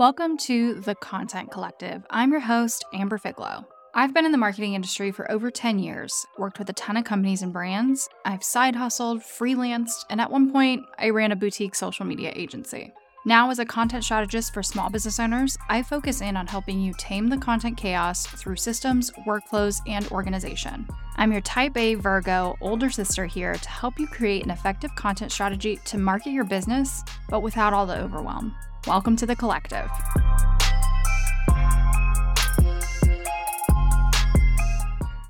Welcome to The Content Collective. I'm your host, Amber Figlow. I've been in the marketing industry for over 10 years, worked with a ton of companies and brands. I've side hustled, freelanced, and at one point, I ran a boutique social media agency. Now, as a content strategist for small business owners, I focus in on helping you tame the content chaos through systems, workflows, and organization. I'm your type A Virgo older sister here to help you create an effective content strategy to market your business, but without all the overwhelm. Welcome to the collective.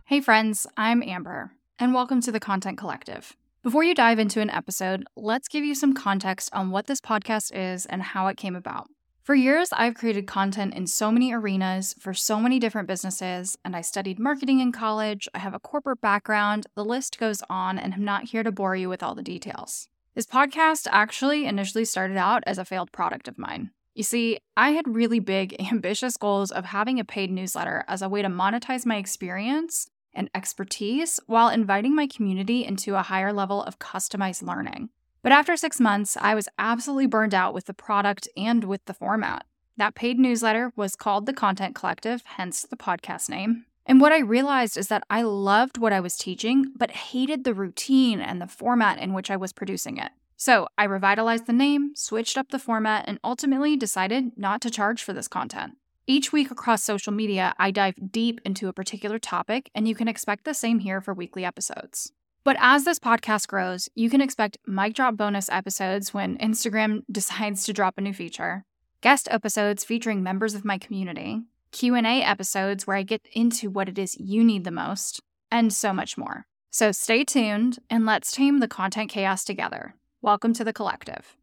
Hey, friends, I'm Amber, and welcome to the Content Collective. Before you dive into an episode, let's give you some context on what this podcast is and how it came about. For years, I've created content in so many arenas for so many different businesses, and I studied marketing in college. I have a corporate background, the list goes on, and I'm not here to bore you with all the details. This podcast actually initially started out as a failed product of mine. You see, I had really big, ambitious goals of having a paid newsletter as a way to monetize my experience and expertise while inviting my community into a higher level of customized learning. But after six months, I was absolutely burned out with the product and with the format. That paid newsletter was called The Content Collective, hence the podcast name. And what I realized is that I loved what I was teaching, but hated the routine and the format in which I was producing it. So I revitalized the name, switched up the format, and ultimately decided not to charge for this content. Each week across social media, I dive deep into a particular topic, and you can expect the same here for weekly episodes. But as this podcast grows, you can expect mic drop bonus episodes when Instagram decides to drop a new feature, guest episodes featuring members of my community, Q&A episodes where I get into what it is you need the most, and so much more. So stay tuned and let's tame the content chaos together. Welcome to the collective.